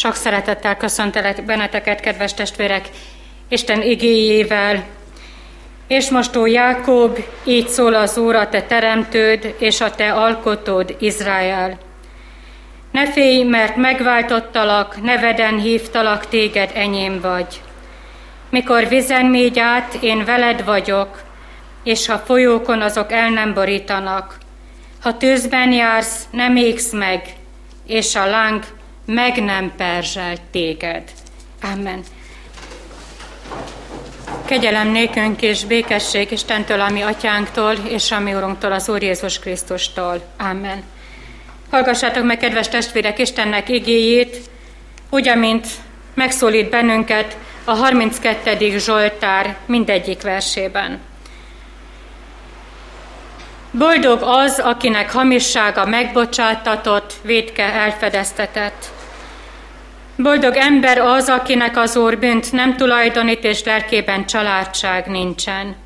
Sok szeretettel köszöntelek benneteket, kedves testvérek, Isten igéjével. És most, ó Jákob, így szól az Úr, a te teremtőd és a te alkotód, Izrael. Ne félj, mert megváltottalak, neveden hívtalak, téged enyém vagy. Mikor vizen mégy át, én veled vagyok, és ha folyókon azok el nem borítanak. Ha tűzben jársz, nem égsz meg, és a láng meg nem perzsel téged. Amen. Kegyelem nékünk és békesség Istentől, ami atyánktól, és ami Urunktól, az Úr Jézus Krisztustól. Amen. Hallgassátok meg, kedves testvérek, Istennek igéjét, úgy, amint megszólít bennünket a 32. Zsoltár mindegyik versében. Boldog az, akinek hamissága megbocsátatott, védke elfedeztetett. Boldog ember az, akinek az Úr bűnt nem tulajdonít, és lelkében családság nincsen.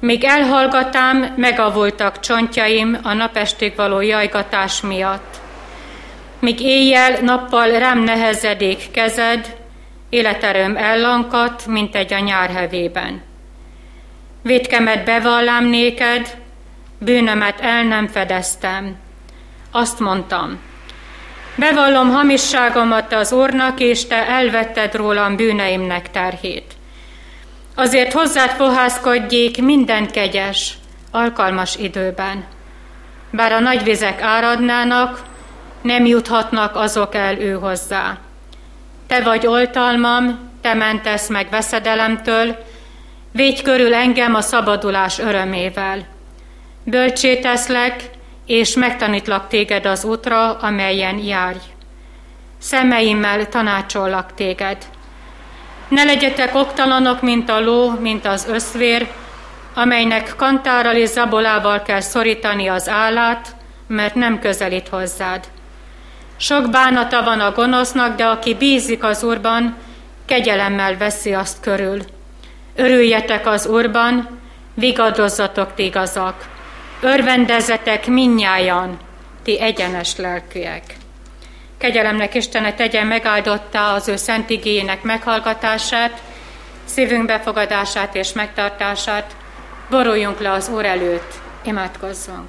Míg elhallgatám, megavultak csontjaim a napestig való jajgatás miatt. Míg éjjel, nappal rám nehezedik kezed, életerőm ellankat, mint egy a nyár hevében. Védkemet bevallám néked, bűnömet el nem fedeztem. Azt mondtam, bevallom hamisságomat az Úrnak, és te elvetted rólam bűneimnek terhét. Azért hozzád fohászkodjék minden kegyes, alkalmas időben. Bár a nagy vizek áradnának, nem juthatnak azok el ő hozzá. Te vagy oltalmam, te mentesz meg veszedelemtől, védj körül engem a szabadulás örömével. Bölcsé teszlek, és megtanítlak téged az útra, amelyen járj. Szemeimmel tanácsollak téged. Ne legyetek oktalanok, mint a ló, mint az összvér, amelynek kantárral és zabolával kell szorítani az állát, mert nem közelít hozzád. Sok bánata van a gonosznak, de aki bízik az Úrban, kegyelemmel veszi azt körül. Örüljetek az Úrban, vigadozzatok ti igazak. Örvendezetek minnyájan, ti egyenes lelkűek. Kegyelemnek Istene tegye megáldotta az ő szent igényének meghallgatását, szívünk befogadását és megtartását, boruljunk le az Úr előtt, imádkozzunk.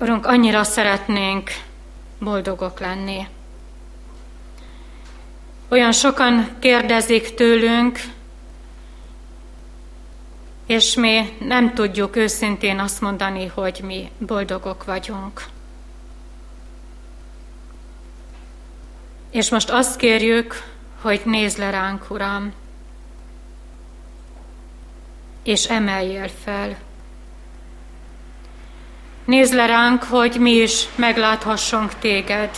Urunk, annyira szeretnénk boldogok lenni. Olyan sokan kérdezik tőlünk, és mi nem tudjuk őszintén azt mondani, hogy mi boldogok vagyunk. És most azt kérjük, hogy nézz le ránk, Uram, és emeljél fel. Nézd le ránk, hogy mi is megláthassunk téged.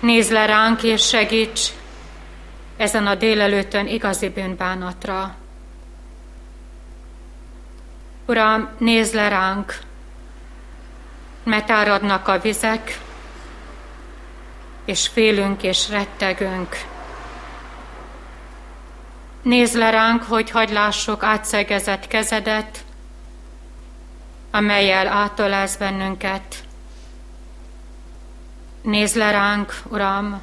Nézd le ránk, és segíts ezen a délelőttön igazi bűnbánatra. Uram, nézd le ránk, mert áradnak a vizek, és félünk és rettegünk. Nézd le ránk, hogy hagylássuk átszegezett kezedet, amelyel átölelsz bennünket. Nézd le ránk, Uram,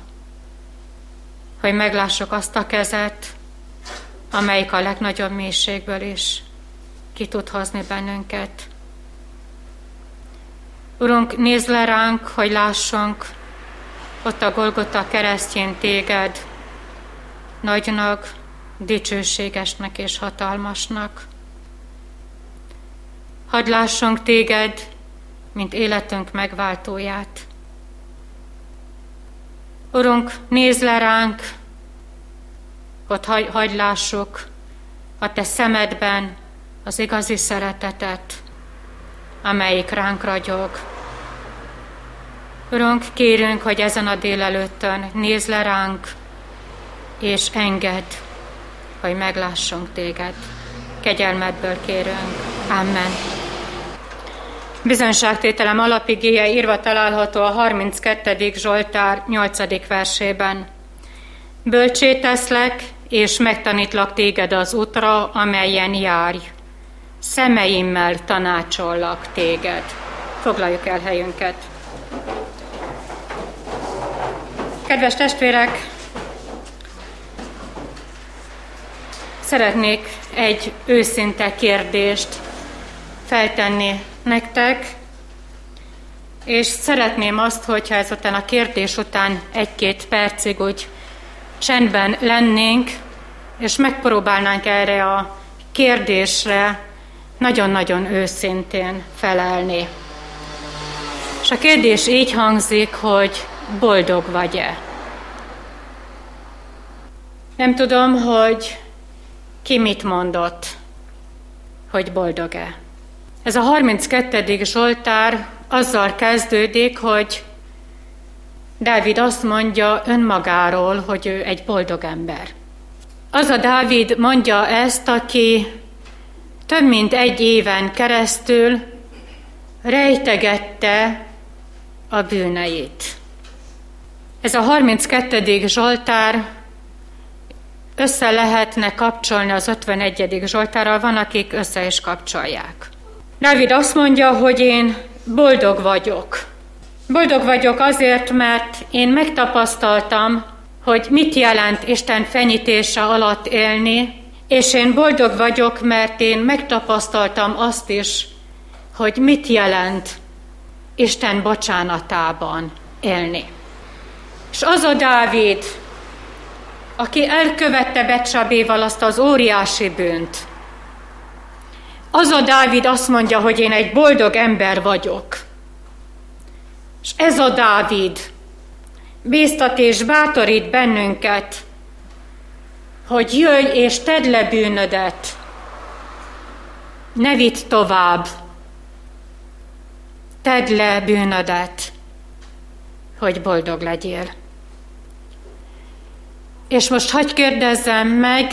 hogy meglássuk azt a kezet, amelyik a legnagyobb mélységből is ki tud hozni bennünket. Urunk, nézd le ránk, hogy lássunk ott a Golgota keresztjén téged, nagynak, dicsőségesnek és hatalmasnak. Hadd lássunk téged, mint életünk megváltóját. Urunk, nézz le ránk, hogy hagy, hagy a Te szemedben az igazi szeretetet, amelyik ránk ragyog. Urunk, kérünk, hogy ezen a délelőttön nézz le ránk, és engedd, hogy meglássunk Téged. Kegyelmedből kérünk. Amen. Bizonyságtételem alapigéje írva található a 32. Zsoltár 8. versében. Bölcsé teszlek, és megtanítlak téged az útra, amelyen járj. szemeimmel tanácsollak téged. Foglaljuk el helyünket. Kedves testvérek, szeretnék egy őszinte kérdést feltenni nektek, és szeretném azt, hogyha ezután a kérdés után egy-két percig úgy csendben lennénk, és megpróbálnánk erre a kérdésre nagyon-nagyon őszintén felelni. És a kérdés így hangzik, hogy boldog vagy-e? Nem tudom, hogy ki mit mondott, hogy boldog-e. Ez a 32. Zsoltár azzal kezdődik, hogy Dávid azt mondja önmagáról, hogy ő egy boldog ember. Az a Dávid mondja ezt, aki több mint egy éven keresztül rejtegette a bűneit. Ez a 32. Zsoltár össze lehetne kapcsolni az 51. Zsoltárral, van, akik össze is kapcsolják. Dávid azt mondja, hogy én boldog vagyok. Boldog vagyok azért, mert én megtapasztaltam, hogy mit jelent Isten fenyítése alatt élni, és én boldog vagyok, mert én megtapasztaltam azt is, hogy mit jelent Isten bocsánatában élni. És az a Dávid, aki elkövette Becsabéval azt az óriási bűnt, az a Dávid azt mondja, hogy én egy boldog ember vagyok. És ez a Dávid bíztat és bátorít bennünket, hogy jöjj és tedd le bűnödet, ne vidd tovább, tedd le bűnödet, hogy boldog legyél. És most hagyj kérdezzem meg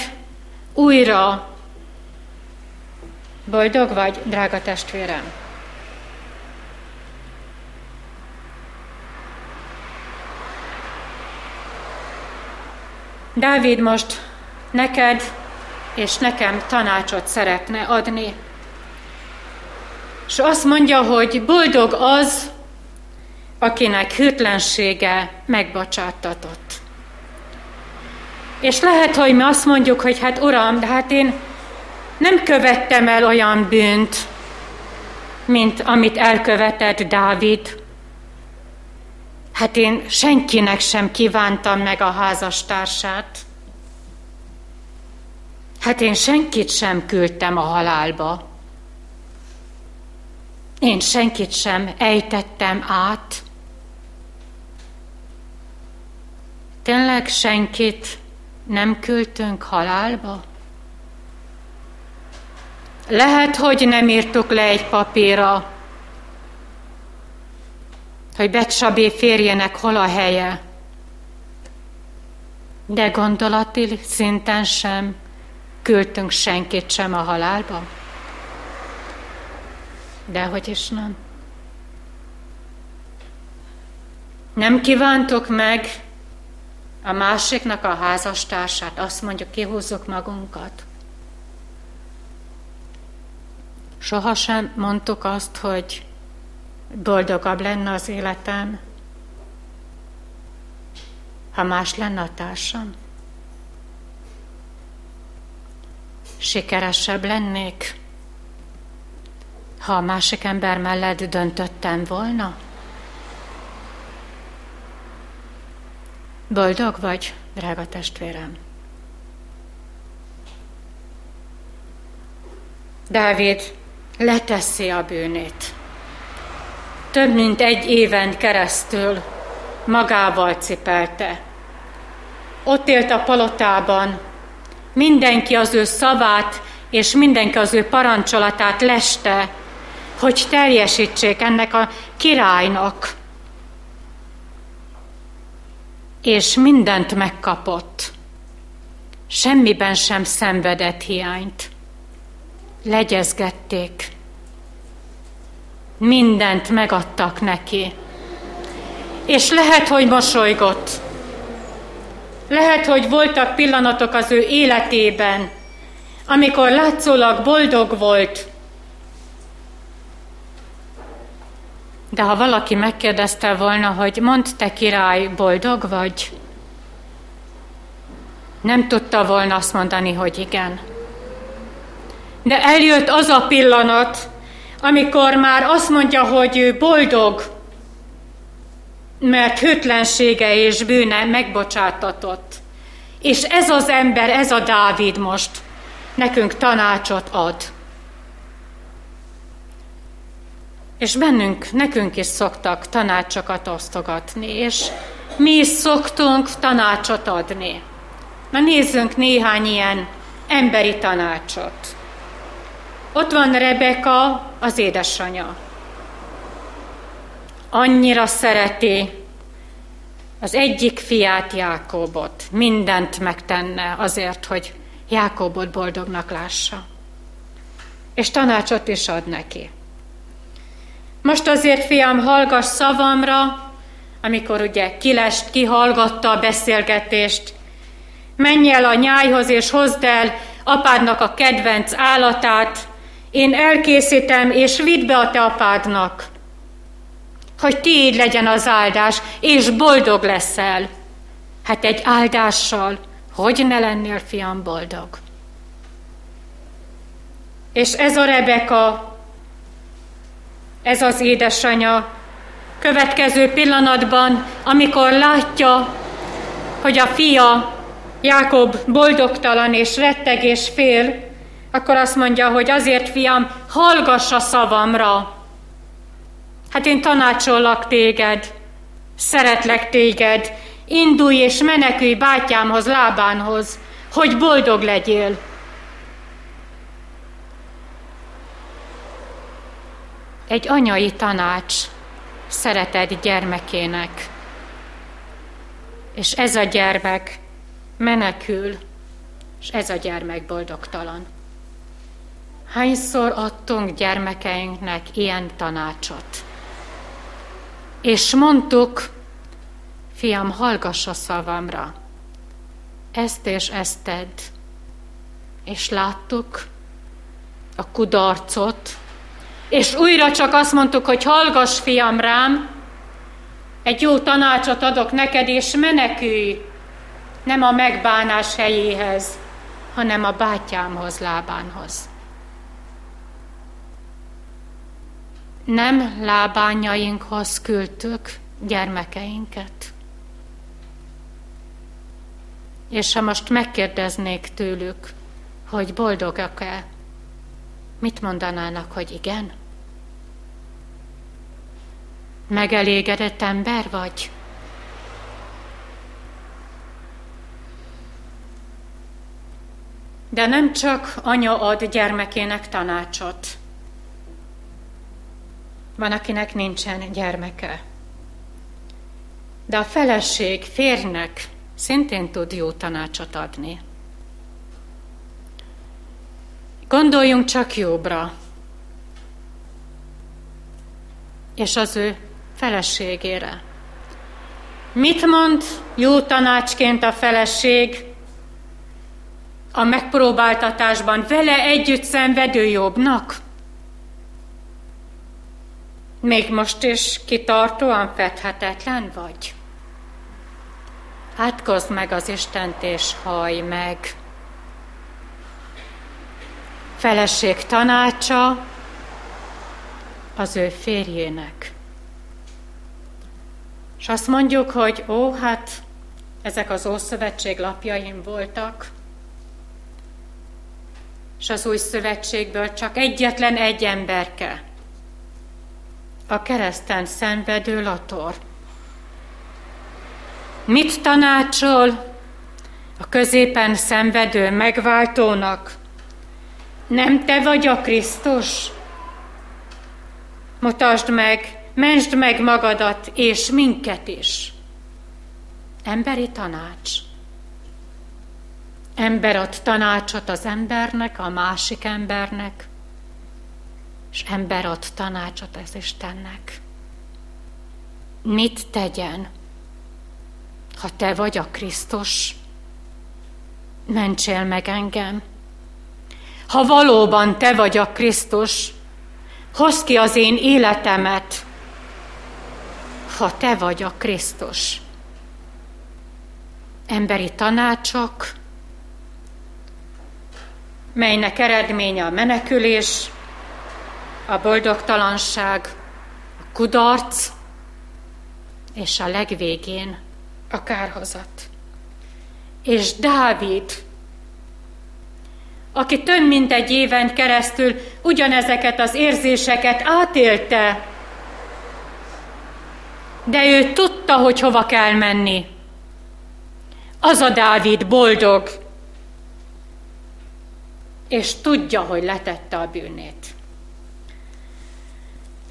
újra, boldog vagy, drága testvérem? Dávid most neked és nekem tanácsot szeretne adni. És azt mondja, hogy boldog az, akinek hűtlensége megbocsáttatott. És lehet, hogy mi azt mondjuk, hogy hát Uram, de hát én nem követtem el olyan bűnt, mint amit elkövetett Dávid. Hát én senkinek sem kívántam meg a házastársát. Hát én senkit sem küldtem a halálba. Én senkit sem ejtettem át. Tényleg senkit nem küldtünk halálba? Lehet, hogy nem írtuk le egy papírra, hogy Becsabé férjenek hol a helye, de gondolati szinten sem küldtünk senkit sem a halálba? Dehogy is nem. Nem kívántok meg a másiknak a házastársát, azt mondjuk, kihúzzuk magunkat. Sohasem mondtuk azt, hogy boldogabb lenne az életem, ha más lenne a társam. Sikeresebb lennék, ha a másik ember mellett döntöttem volna. Boldog vagy, drága testvérem? Dávid leteszi a bűnét. Több mint egy éven keresztül magával cipelte. Ott élt a palotában, mindenki az ő szavát és mindenki az ő parancsolatát leste, hogy teljesítsék ennek a királynak. És mindent megkapott. Semmiben sem szenvedett hiányt legyezgették. Mindent megadtak neki. És lehet, hogy mosolygott. Lehet, hogy voltak pillanatok az ő életében, amikor látszólag boldog volt. De ha valaki megkérdezte volna, hogy mondd te király, boldog vagy? Nem tudta volna azt mondani, hogy igen. De eljött az a pillanat, amikor már azt mondja, hogy ő boldog, mert hőtlensége és bűne megbocsátatott. És ez az ember, ez a Dávid most nekünk tanácsot ad. És bennünk, nekünk is szoktak tanácsokat osztogatni, és mi is szoktunk tanácsot adni. Na nézzünk néhány ilyen emberi tanácsot. Ott van Rebeka, az édesanyja. Annyira szereti az egyik fiát, Jákobot. Mindent megtenne azért, hogy Jákobot boldognak lássa. És tanácsot is ad neki. Most azért, fiam, hallgass szavamra, amikor ugye kilest, kihallgatta a beszélgetést, menj el a nyájhoz és hozd el apádnak a kedvenc állatát, én elkészítem, és vidd be a te apádnak, hogy tiéd legyen az áldás, és boldog leszel. Hát egy áldással, hogy ne lennél, fiam, boldog? És ez a Rebeka, ez az édesanyja, következő pillanatban, amikor látja, hogy a fia Jákob boldogtalan és retteg és fél, akkor azt mondja, hogy azért, fiam, hallgass a szavamra. Hát én tanácsollak téged, szeretlek téged, indulj és menekülj bátyámhoz, lábánhoz, hogy boldog legyél. Egy anyai tanács szereted gyermekének, és ez a gyermek menekül, és ez a gyermek boldogtalan. Hányszor adtunk gyermekeinknek ilyen tanácsot? És mondtuk, fiam, hallgass a szavamra, ezt és ezt tedd. És láttuk a kudarcot, és újra csak azt mondtuk, hogy hallgass, fiam, rám, egy jó tanácsot adok neked, és menekülj, nem a megbánás helyéhez, hanem a bátyámhoz, lábánhoz. Nem lábányainkhoz küldtük gyermekeinket. És ha most megkérdeznék tőlük, hogy boldogak-e, mit mondanának, hogy igen? Megelégedett ember vagy? De nem csak anya ad gyermekének tanácsot, van, akinek nincsen gyermeke. De a feleség férnek szintén tud jó tanácsot adni. Gondoljunk csak jobbra, és az ő feleségére. Mit mond jó tanácsként a feleség a megpróbáltatásban vele együtt szenvedő jobbnak? Még most is kitartóan fedhetetlen vagy? Átkozd meg az Istent és haj meg. Feleség tanácsa az ő férjének. És azt mondjuk, hogy ó, hát ezek az Ószövetség lapjaim voltak, és az új szövetségből csak egyetlen egy emberke a kereszten szenvedő lator. Mit tanácsol a középen szenvedő megváltónak? Nem te vagy a Krisztus? Mutasd meg, mensd meg magadat és minket is. Emberi tanács. Ember ad tanácsot az embernek, a másik embernek és ember ad tanácsot az Istennek. Mit tegyen, ha te vagy a Krisztus? Mentsél meg engem. Ha valóban te vagy a Krisztus, hozd ki az én életemet ha te vagy a Krisztus. Emberi tanácsok, melynek eredménye a menekülés, a boldogtalanság, a kudarc, és a legvégén a kárhozat. És Dávid, aki több mint egy éven keresztül ugyanezeket az érzéseket átélte, de ő tudta, hogy hova kell menni. Az a Dávid boldog, és tudja, hogy letette a bűnét.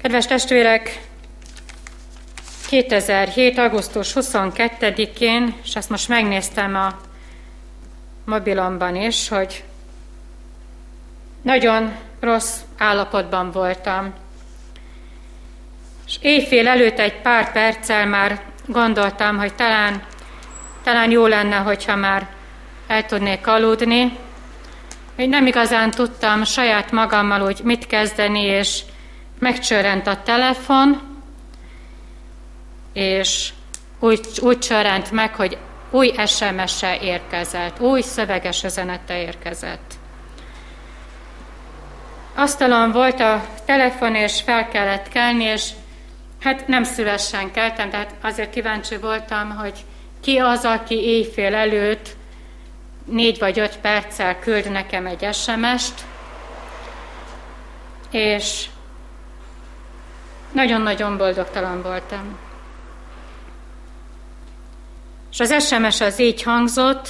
Kedves testvérek, 2007. augusztus 22-én, és ezt most megnéztem a mobilomban is, hogy nagyon rossz állapotban voltam. És éjfél előtt egy pár perccel már gondoltam, hogy talán, talán jó lenne, hogyha már el tudnék aludni. Hogy nem igazán tudtam saját magammal úgy mit kezdeni, és megcsörrent a telefon, és úgy, úgy csörrent meg, hogy új SMS-e érkezett, új szöveges üzenete érkezett. Asztalon volt a telefon, és fel kellett kelni, és hát nem szívesen keltem, tehát azért kíváncsi voltam, hogy ki az, aki éjfél előtt négy vagy öt perccel küld nekem egy SMS-t, és nagyon-nagyon boldogtalan voltam. És az SMS az így hangzott,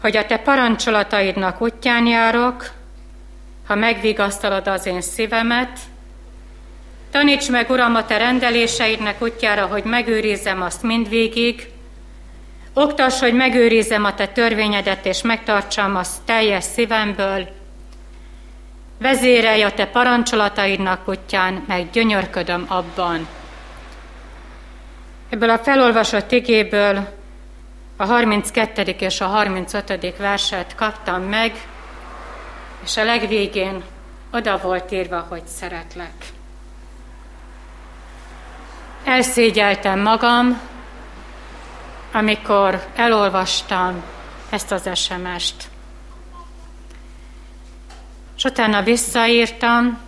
hogy a te parancsolataidnak útján járok, ha megvigasztalod az én szívemet, taníts meg, Uram, a te rendeléseidnek útjára, hogy megőrizzem azt mindvégig, oktass, hogy megőrizzem a te törvényedet, és megtartsam azt teljes szívemből, vezérelj a te parancsolataidnak útján, meg gyönyörködöm abban. Ebből a felolvasott igéből a 32. és a 35. verset kaptam meg, és a legvégén oda volt írva, hogy szeretlek. Elszégyeltem magam, amikor elolvastam ezt az SMS-t. És utána visszaírtam,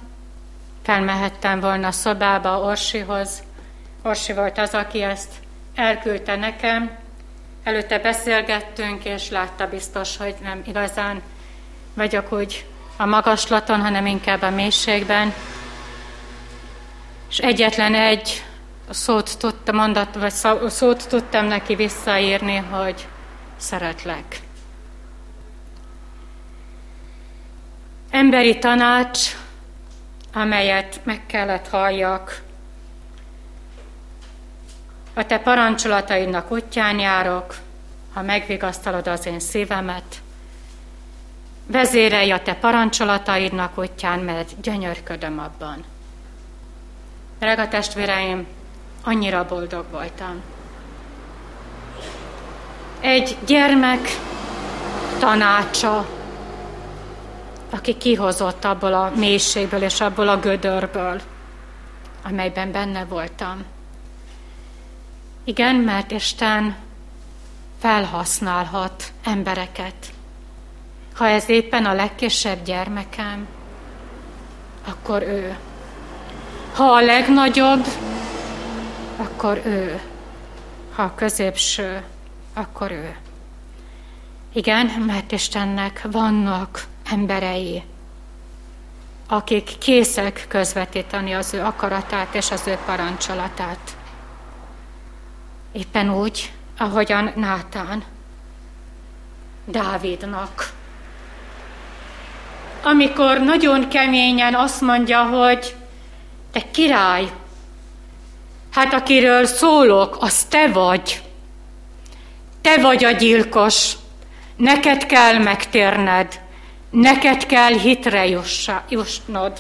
felmehettem volna a szobába Orsihoz. Orsi volt az, aki ezt elküldte nekem. Előtte beszélgettünk, és látta biztos, hogy nem igazán vagyok úgy a magaslaton, hanem inkább a mélységben. És egyetlen egy szót tudtam, mondat, vagy szót tudtam neki visszaírni, hogy szeretlek. Emberi tanács, amelyet meg kellett halljak. A te parancsolataidnak útján járok, ha megvigasztalod az én szívemet. Vezérelj a te parancsolataidnak útján, mert gyönyörködöm abban. Drága testvéreim, annyira boldog voltam. Egy gyermek tanácsa, aki kihozott abból a mélységből és abból a gödörből, amelyben benne voltam. Igen, mert Isten felhasználhat embereket. Ha ez éppen a legkisebb gyermekem, akkor ő. Ha a legnagyobb, akkor ő. Ha a középső, akkor ő. Igen, mert Istennek vannak emberei, akik készek közvetíteni az ő akaratát és az ő parancsolatát. Éppen úgy, ahogyan Nátán Dávidnak. Amikor nagyon keményen azt mondja, hogy te király, hát akiről szólok, az te vagy. Te vagy a gyilkos, neked kell megtérned. Neked kell hitre jussnod.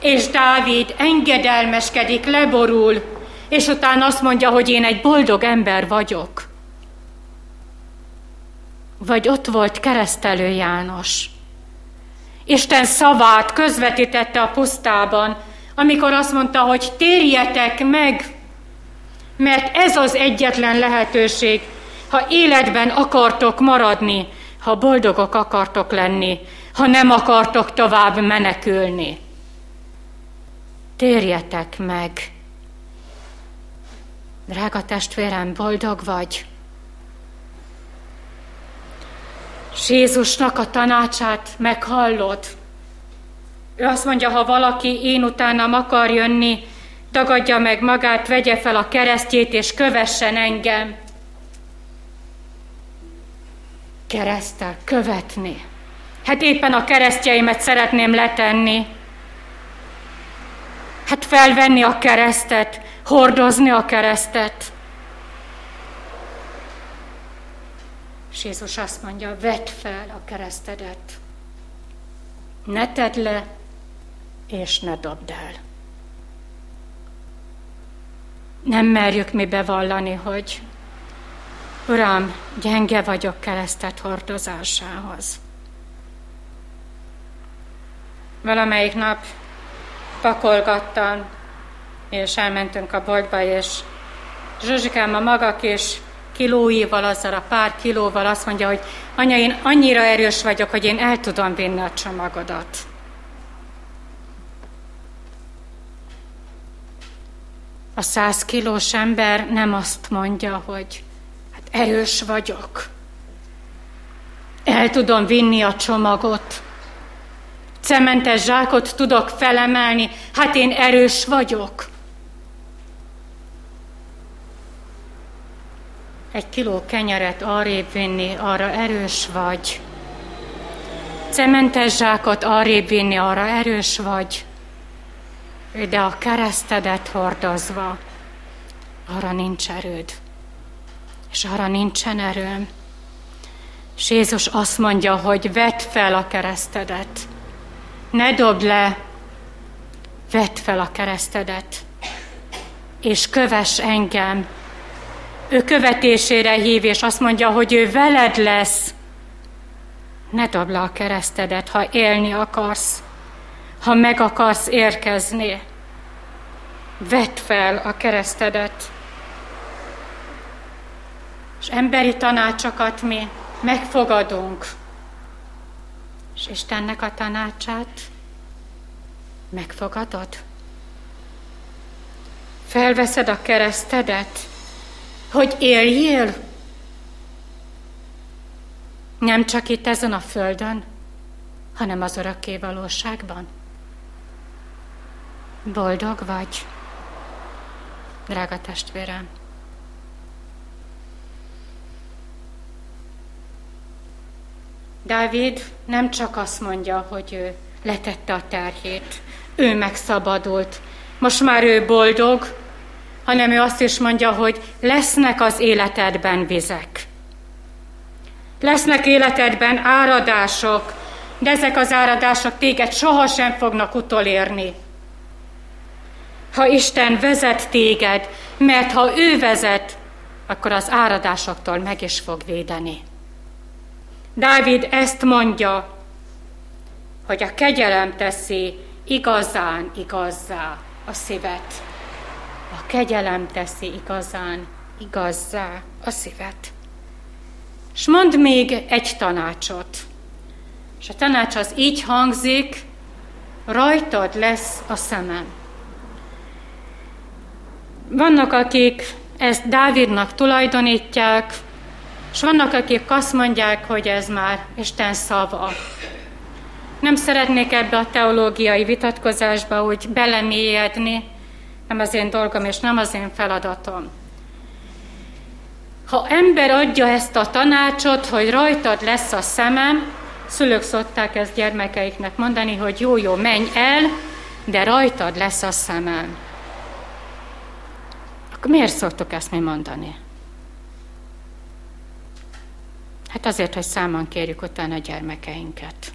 És Dávid engedelmeskedik, leborul, és utána azt mondja, hogy én egy boldog ember vagyok. Vagy ott volt keresztelő János. Isten szavát közvetítette a pusztában, amikor azt mondta, hogy térjetek meg, mert ez az egyetlen lehetőség, ha életben akartok maradni, ha boldogok akartok lenni, ha nem akartok tovább menekülni. Térjetek meg! Drága testvérem, boldog vagy? És Jézusnak a tanácsát meghallod. Ő azt mondja, ha valaki én utánam akar jönni, tagadja meg magát, vegye fel a keresztjét, és kövessen engem. Keresztel, követni. Hát éppen a keresztjeimet szeretném letenni. Hát felvenni a keresztet, hordozni a keresztet. És Jézus azt mondja, vedd fel a keresztedet. Ne tedd le, és ne dobd el. Nem merjük mi bevallani, hogy Uram, gyenge vagyok keresztet hordozásához. Valamelyik nap pakolgattam, és elmentünk a boltba, és Zsuzsikám a maga kis kilóival, azzal a pár kilóval azt mondja, hogy anya, én annyira erős vagyok, hogy én el tudom vinni a csomagodat. A száz kilós ember nem azt mondja, hogy erős vagyok. El tudom vinni a csomagot. Cementes zsákot tudok felemelni. Hát én erős vagyok. Egy kiló kenyeret arrébb vinni, arra erős vagy. Cementes zsákot arrébb vinni, arra erős vagy de a keresztedet hordozva, arra nincs erőd, és arra nincsen erőm. És Jézus azt mondja, hogy vedd fel a keresztedet, ne dobd le, vedd fel a keresztedet, és kövess engem. Ő követésére hív, és azt mondja, hogy ő veled lesz. Ne dobd le a keresztedet, ha élni akarsz ha meg akarsz érkezni, vedd fel a keresztedet. És emberi tanácsokat mi megfogadunk. És Istennek a tanácsát megfogadod? Felveszed a keresztedet, hogy éljél? Nem csak itt ezen a földön, hanem az örökké valóságban. Boldog vagy, drága testvérem. Dávid nem csak azt mondja, hogy ő letette a terhét, ő megszabadult, most már ő boldog, hanem ő azt is mondja, hogy lesznek az életedben vizek. Lesznek életedben áradások, de ezek az áradások téged sohasem fognak utolérni ha Isten vezet téged, mert ha ő vezet, akkor az áradásoktól meg is fog védeni. Dávid ezt mondja, hogy a kegyelem teszi igazán igazzá a szívet. A kegyelem teszi igazán igazzá a szívet. És mond még egy tanácsot. És a tanács az így hangzik, rajtad lesz a szemem. Vannak, akik ezt Dávidnak tulajdonítják, és vannak, akik azt mondják, hogy ez már Isten szava. Nem szeretnék ebbe a teológiai vitatkozásba úgy belemélyedni, nem az én dolgom, és nem az én feladatom. Ha ember adja ezt a tanácsot, hogy rajtad lesz a szemem, szülők szokták ezt gyermekeiknek mondani, hogy jó, jó, menj el, de rajtad lesz a szemem. Akkor miért szoktuk ezt mi mondani? Hát azért, hogy számon kérjük utána a gyermekeinket.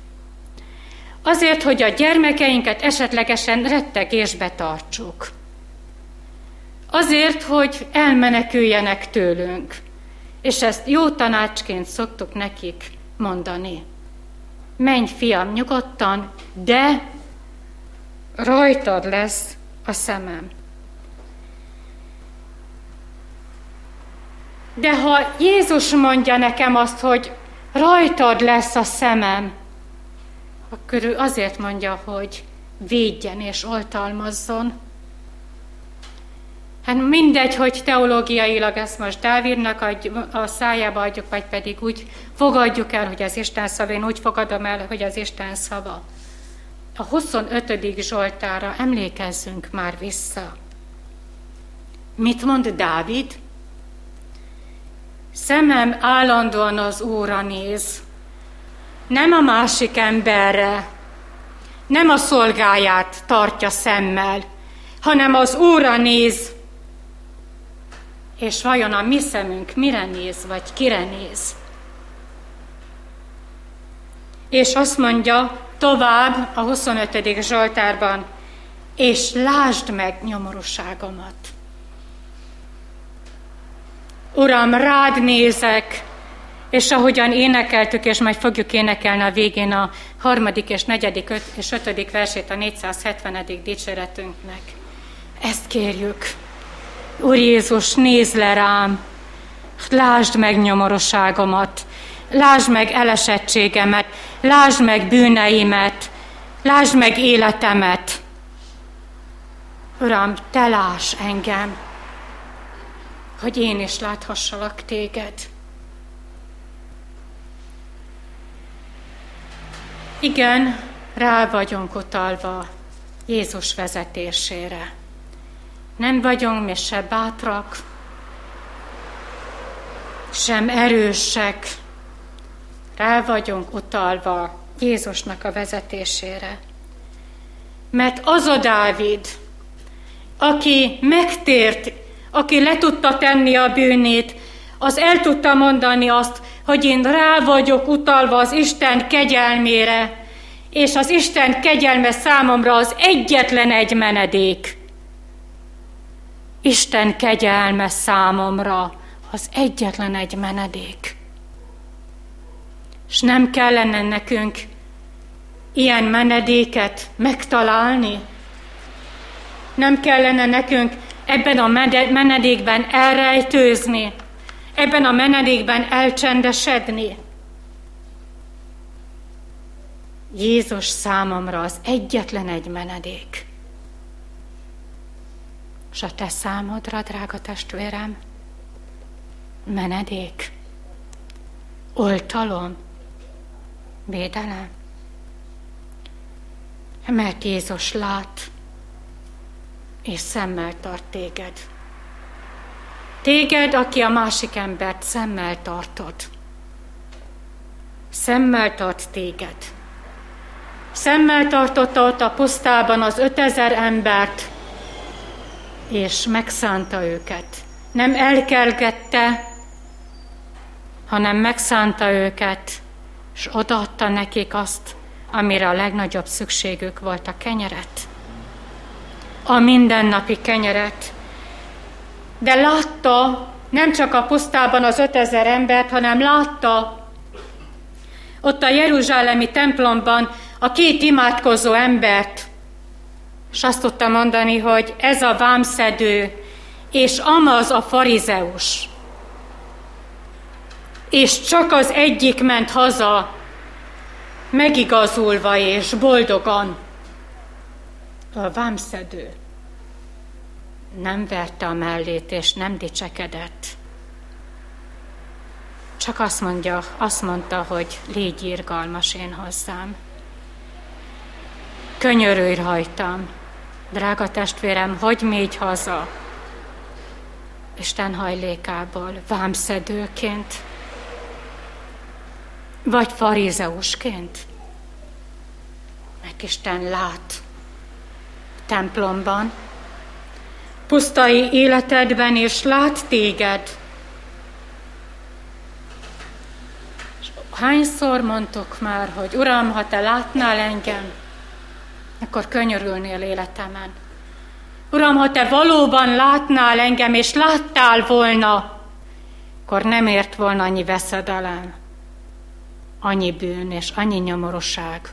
Azért, hogy a gyermekeinket esetlegesen rettegésbe tartsuk. Azért, hogy elmeneküljenek tőlünk. És ezt jó tanácsként szoktuk nekik mondani. Menj, fiam, nyugodtan, de rajtad lesz a szemem. De ha Jézus mondja nekem azt, hogy rajtad lesz a szemem, akkor ő azért mondja, hogy védjen és oltalmazzon. Hát mindegy, hogy teológiailag ezt most Dávidnak a szájába adjuk, vagy pedig úgy fogadjuk el, hogy az Isten szava, én úgy fogadom el, hogy az Isten szava. A 25. Zsoltára emlékezzünk már vissza. Mit mond Dávid? Szemem állandóan az Óra néz, nem a másik emberre, nem a szolgáját tartja szemmel, hanem az Úrra néz, és vajon a mi szemünk mire néz, vagy kire néz? És azt mondja tovább a 25. Zsoltárban, és lásd meg nyomorúságomat. Uram, rád nézek, és ahogyan énekeltük, és majd fogjuk énekelni a végén a harmadik és negyedik öt, és ötödik versét a 470. dicséretünknek. Ezt kérjük. Úr Jézus, nézd le rám, lásd meg nyomorosságomat, lásd meg elesettségemet, lásd meg bűneimet, lásd meg életemet. Uram, te láss engem, hogy én is láthassalak téged. Igen, rá vagyunk utalva Jézus vezetésére. Nem vagyunk mi se bátrak, sem erősek, rá vagyunk utalva Jézusnak a vezetésére. Mert az a Dávid, aki megtért, aki le tudta tenni a bűnét, az el tudta mondani azt, hogy én rá vagyok utalva az Isten kegyelmére, és az Isten kegyelme számomra az egyetlen egy menedék. Isten kegyelme számomra az egyetlen egy menedék. És nem kellene nekünk ilyen menedéket megtalálni? Nem kellene nekünk ebben a menedékben elrejtőzni? ebben a menedékben elcsendesedni. Jézus számomra az egyetlen egy menedék. És a te számodra, drága testvérem, menedék, oltalom, védelem. Mert Jézus lát, és szemmel tart téged. Téged, aki a másik embert szemmel tartod. Szemmel tart téged. Szemmel tartotta ott a pusztában az ötezer embert, és megszánta őket. Nem elkergette, hanem megszánta őket, és odaadta nekik azt, amire a legnagyobb szükségük volt, a kenyeret. A mindennapi kenyeret, de látta nem csak a pusztában az ötezer embert, hanem látta ott a Jeruzsálemi templomban a két imádkozó embert, és azt tudta mondani, hogy ez a vámszedő, és amaz a farizeus. És csak az egyik ment haza, megigazulva és boldogan. A vámszedő nem verte a mellét, és nem dicsekedett. Csak azt mondja, azt mondta, hogy légy irgalmas én hozzám. Könyörülj rajtam, drága testvérem, hogy mégy haza, Isten hajlékából, vámszedőként, vagy farizeusként. Meg Isten lát templomban, pusztai életedben, és lát téged. És hányszor mondtuk már, hogy Uram, ha te látnál engem, akkor könyörülnél életemen. Uram, ha te valóban látnál engem, és láttál volna, akkor nem ért volna annyi veszedelem, annyi bűn és annyi nyomorosság.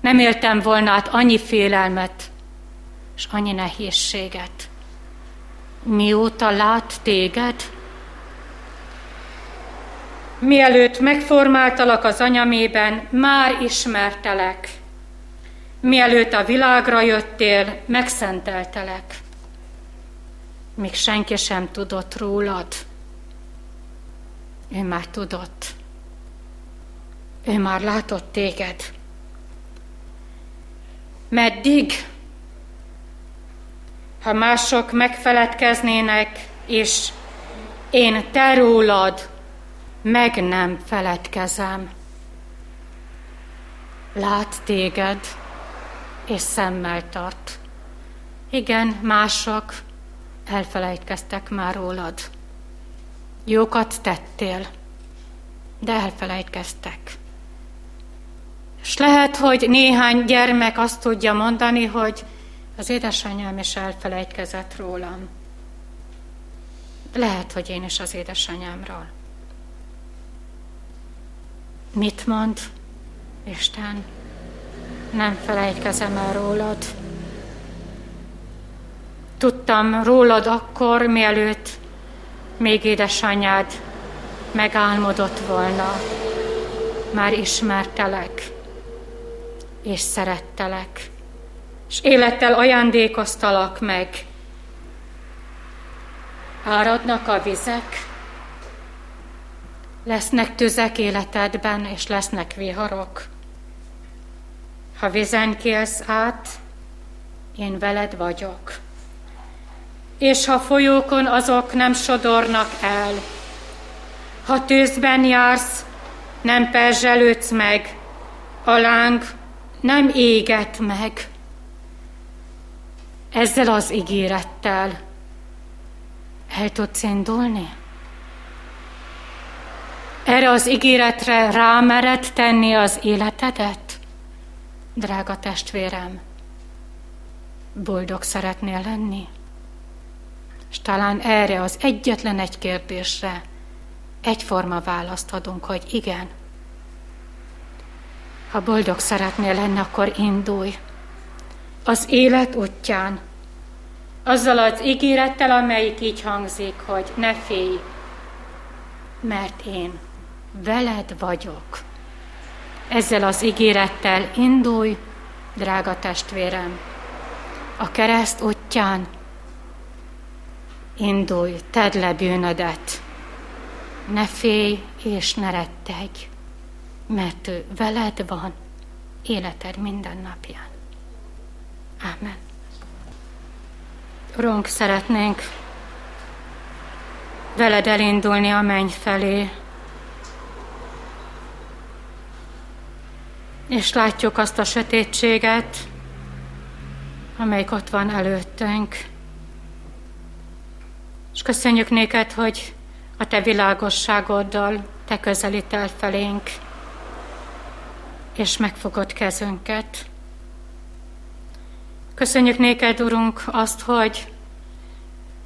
Nem éltem volna át annyi félelmet, és annyi nehézséget. Mióta lát téged, Mielőtt megformáltalak az anyamében, már ismertelek. Mielőtt a világra jöttél, megszenteltelek. Még senki sem tudott rólad. Ő már tudott. Ő már látott téged. Meddig? Ha mások megfeledkeznének, és én te rólad meg nem feledkezem. Lát téged, és szemmel tart. Igen, mások elfelejtkeztek már rólad. Jókat tettél, de elfelejtkeztek. És lehet, hogy néhány gyermek azt tudja mondani, hogy az édesanyám is elfelejtkezett rólam. Lehet, hogy én is az édesanyámról. Mit mond Isten? Nem felejtkezem el rólad. Tudtam rólad akkor, mielőtt még édesanyád megálmodott volna. Már ismertelek, és szerettelek, és élettel ajándékoztalak meg. Áradnak a vizek, Lesznek tüzek életedben, és lesznek viharok. Ha vizen kélsz át, én veled vagyok. És ha folyókon azok nem sodornak el, ha tűzben jársz, nem perzselődsz meg, a láng nem éget meg. Ezzel az ígérettel el tudsz indulni? Erre az ígéretre rámered tenni az életedet? Drága testvérem, boldog szeretnél lenni? És talán erre az egyetlen egy kérdésre egyforma választ adunk, hogy igen. Ha boldog szeretnél lenni, akkor indulj az élet útján, azzal az ígérettel, amelyik így hangzik, hogy ne félj, mert én veled vagyok. Ezzel az ígérettel indulj, drága testvérem, a kereszt útján indulj, tedd le bűnödet, ne félj és ne rettegj, mert ő veled van életed minden napján. Amen. Urunk, szeretnénk veled elindulni a menny felé, és látjuk azt a sötétséget, amelyik ott van előttünk. És köszönjük néked, hogy a te világosságoddal te közelítel felénk, és megfogod kezünket. Köszönjük néked, Urunk, azt, hogy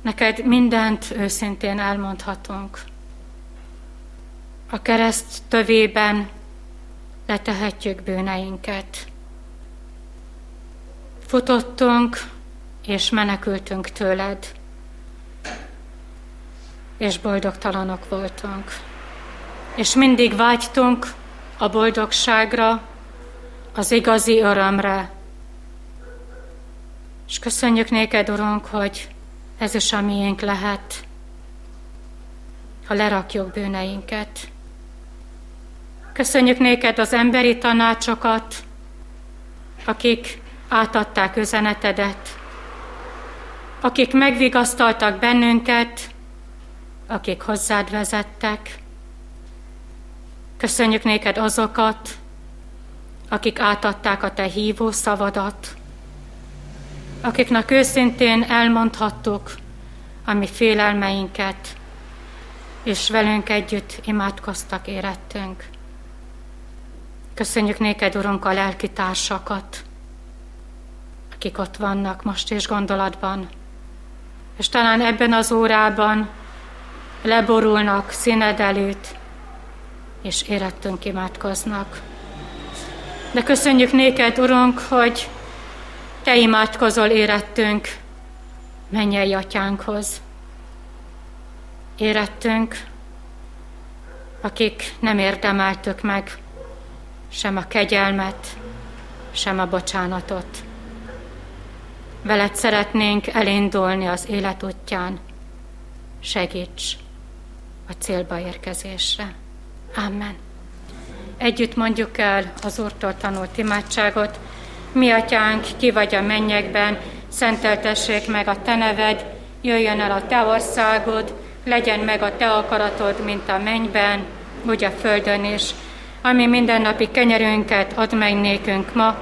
neked mindent őszintén elmondhatunk. A kereszt tövében letehetjük bűneinket. Futottunk, és menekültünk tőled, és boldogtalanok voltunk. És mindig vágytunk a boldogságra, az igazi örömre. És köszönjük néked, Urunk, hogy ez is a miénk lehet, ha lerakjuk bűneinket. Köszönjük néked az emberi tanácsokat, akik átadták üzenetedet, akik megvigasztaltak bennünket, akik hozzád vezettek. Köszönjük néked azokat, akik átadták a te hívó szavadat, akiknek őszintén elmondhattuk a mi félelmeinket, és velünk együtt imádkoztak, érettünk. Köszönjük néked, Urunk, a lelki társakat, akik ott vannak most és gondolatban, és talán ebben az órában leborulnak színed előtt, és érettünk imádkoznak. De köszönjük néked, Urunk, hogy Te imádkozol érettünk mennyei atyánkhoz. Érettünk, akik nem érdemeltük meg sem a kegyelmet, sem a bocsánatot. Veled szeretnénk elindulni az élet útján. Segíts a célba érkezésre. Amen. Együtt mondjuk el az Úrtól tanult imádságot. Mi, Atyánk, ki vagy a mennyekben, szenteltessék meg a Te neved, jöjjön el a Te országod, legyen meg a Te akaratod, mint a mennyben, úgy a földön is. Ami mindennapi kenyerünket add meg nékünk ma,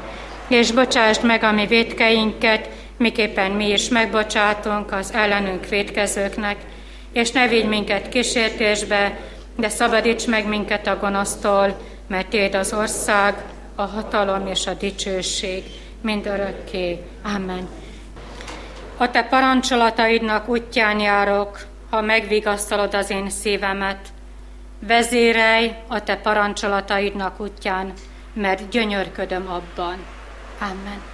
és bocsásd meg a mi védkeinket, miképpen mi is megbocsátunk az ellenünk védkezőknek, és ne vigy minket kísértésbe, de szabadíts meg minket a gonosztól, mert Téd az ország, a hatalom és a dicsőség mind örökké. Amen. A Te parancsolataidnak útján járok, ha megvigasztalod az én szívemet. Vezérelj a Te parancsolataidnak útján, mert gyönyörködöm abban. Amen.